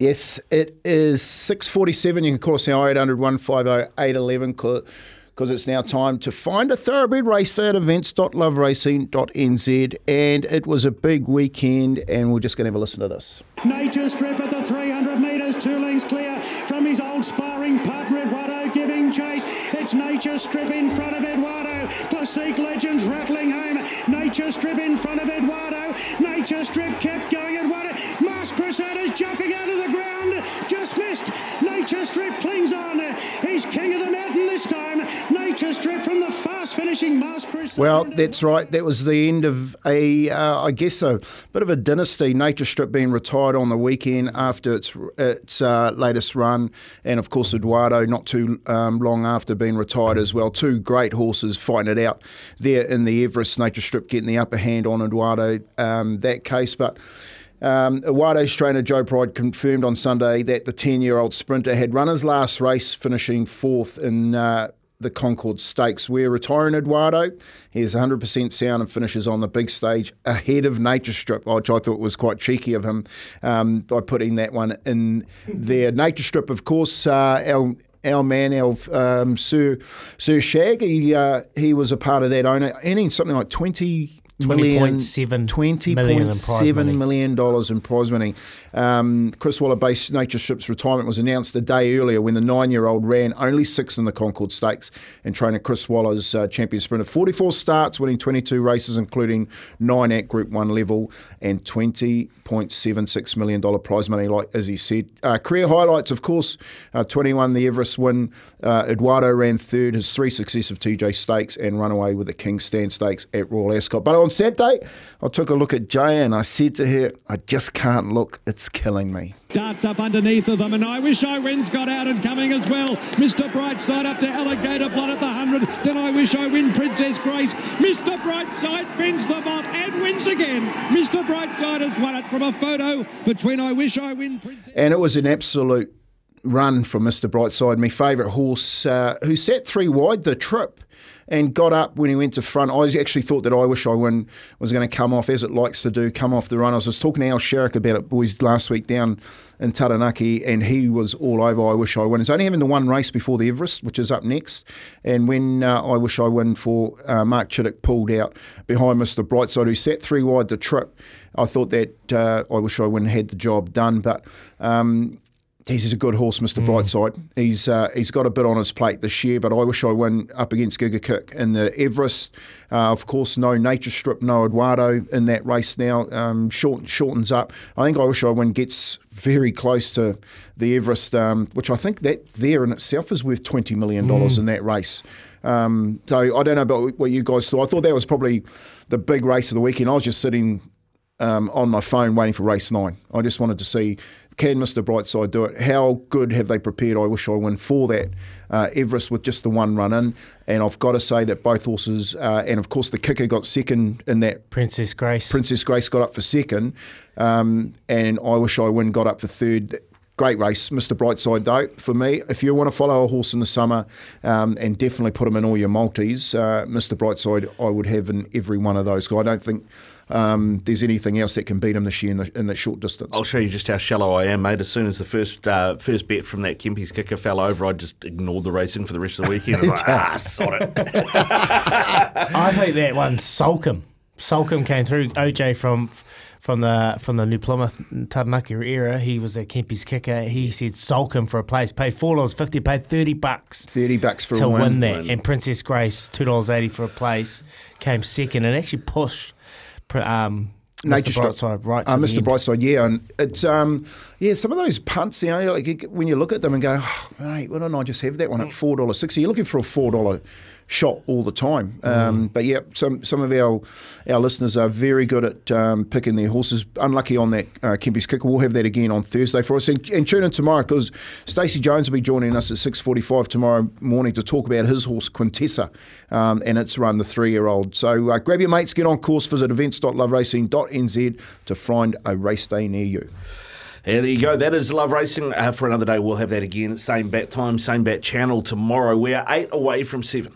Yes, it is 6.47. You can call us now 800 150 811 because it's now time to find a thoroughbred race at events.loveracing.nz. And it was a big weekend, and we're just going to have a listen to this. Nature Strip at the 300 metres, two lengths clear from his old sparring partner Eduardo giving chase. It's Nature Strip in front of Eduardo. Classique Legends rattling home. Nature Strip in front of Eduardo. Nature Strip kept going. Mask jumping out of the ground. Just missed. Nature Strip clings on. He's king of the mountain this time. Nature Strip from the fast finishing Crusaders. Well, that's right. That was the end of a, uh, I guess, a bit of a dynasty. Nature Strip being retired on the weekend after its its uh, latest run, and of course Eduardo not too um, long after being retired as well. Two great horses fighting it out there in the Everest. Nature Strip getting the upper hand on Eduardo um, that case, but. Um, Eduardo's trainer Joe Pride confirmed on Sunday that the 10 year old sprinter had run his last race, finishing fourth in uh, the Concorde Stakes. We're retiring Eduardo. He is 100% sound and finishes on the big stage ahead of Nature Strip, which I thought was quite cheeky of him um, by putting that one in there. Nature Strip, of course, uh, our our man, our um, Sir Sir Shag, he uh, he was a part of that owner, earning something like twenty. 20.7 million in prize money. $20.7 million in prize money. Um, Chris Waller based Nature Ship's retirement was announced a day earlier when the nine year old ran only sixth in the Concord Stakes and trainer Chris Waller's uh, champion sprinter. 44 starts, winning 22 races, including nine at Group 1 level and $20.76 million prize money, like as he said. Uh, career highlights, of course, uh, 21 the Everest win. Uh, Eduardo ran third, his three successive TJ Stakes, and run away with the King's Stand Stakes at Royal Ascot. But on Saturday, I took a look at Jay and I said to her, I just can't look. It's killing me. Darts up underneath of them, and I wish I wins got out and coming as well. Mr. Brightside up to Alligator Blood at the 100. Then I wish I win Princess Grace. Mr. Brightside fends them off and wins again. Mr. Brightside has won it from a photo between I wish I win Princess. And it was an absolute run from Mr. Brightside, my favourite horse, uh, who sat three wide the trip and got up when he went to front. I actually thought that I Wish I Win was going to come off, as it likes to do, come off the run. I was talking to Al Sherrick about it, boys, last week down in Taranaki, and he was all over I Wish I Win. It's only having the one race before the Everest, which is up next. And when uh, I Wish I Win for uh, Mark Chittick pulled out behind Mr. Brightside, who sat three wide the trip, I thought that uh, I Wish I Win had the job done. But um, He's a good horse, Mr. Brightside. He's uh, he's got a bit on his plate this year, but I wish I went up against Giga Kick in the Everest. Uh, of course, no Nature Strip, no Eduardo in that race now. Um, short, shortens up. I think I wish I win gets very close to the Everest, um, which I think that there in itself is worth twenty million dollars in that race. Um, so I don't know about what you guys thought. I thought that was probably the big race of the weekend. I was just sitting um, on my phone waiting for race nine. I just wanted to see can Mr. Brightside do it? How good have they prepared? I wish I win for that uh, Everest with just the one run in. And I've got to say that both horses, uh, and of course the kicker got second in that. Princess Grace. Princess Grace got up for second, um, and I wish I win got up for third. Great race, Mr. Brightside, though, for me. If you want to follow a horse in the summer um, and definitely put him in all your multis, uh, Mr. Brightside, I would have in every one of those. 'cause I don't think um, there's anything else that can beat him this year in the, in the short distance. I'll show you just how shallow I am, mate. As soon as the first uh, first bet from that Kempy's kicker fell over, I just ignored the racing for the rest of the weekend. I was like, ah, sod it. I think that one sulk him. Salcombe came through. OJ from from the from the New Plymouth Taranaki era. He was a Kempy's kicker. He said Salcombe for a place. Paid four dollars fifty. Paid thirty bucks. Thirty bucks for to a win. win that. And Princess Grace two dollars eighty for a place. Came second and actually pushed. Um, Nature Mr. Brightside, right? Uh, Mr. Brightside, yeah, and it's um, yeah, some of those punts, you know, like when you look at them and go, oh, mate, why don't I just have that one at four dollars sixty? You're looking for a four dollar shot all the time. Um, mm. But yeah, some some of our our listeners are very good at um, picking their horses. Unlucky on that uh, Kempy's kicker. We'll have that again on Thursday for us. And, and tune in tomorrow because Stacey Jones will be joining us at six forty five tomorrow morning to talk about his horse Quintessa um, and its run, the three year old. So uh, grab your mates, get on course, visit events.loveracing.nz to find a race day near you. Yeah, there you go. That is Love Racing uh, for another day. We'll have that again. Same bat time, same bat channel tomorrow. We are eight away from seven.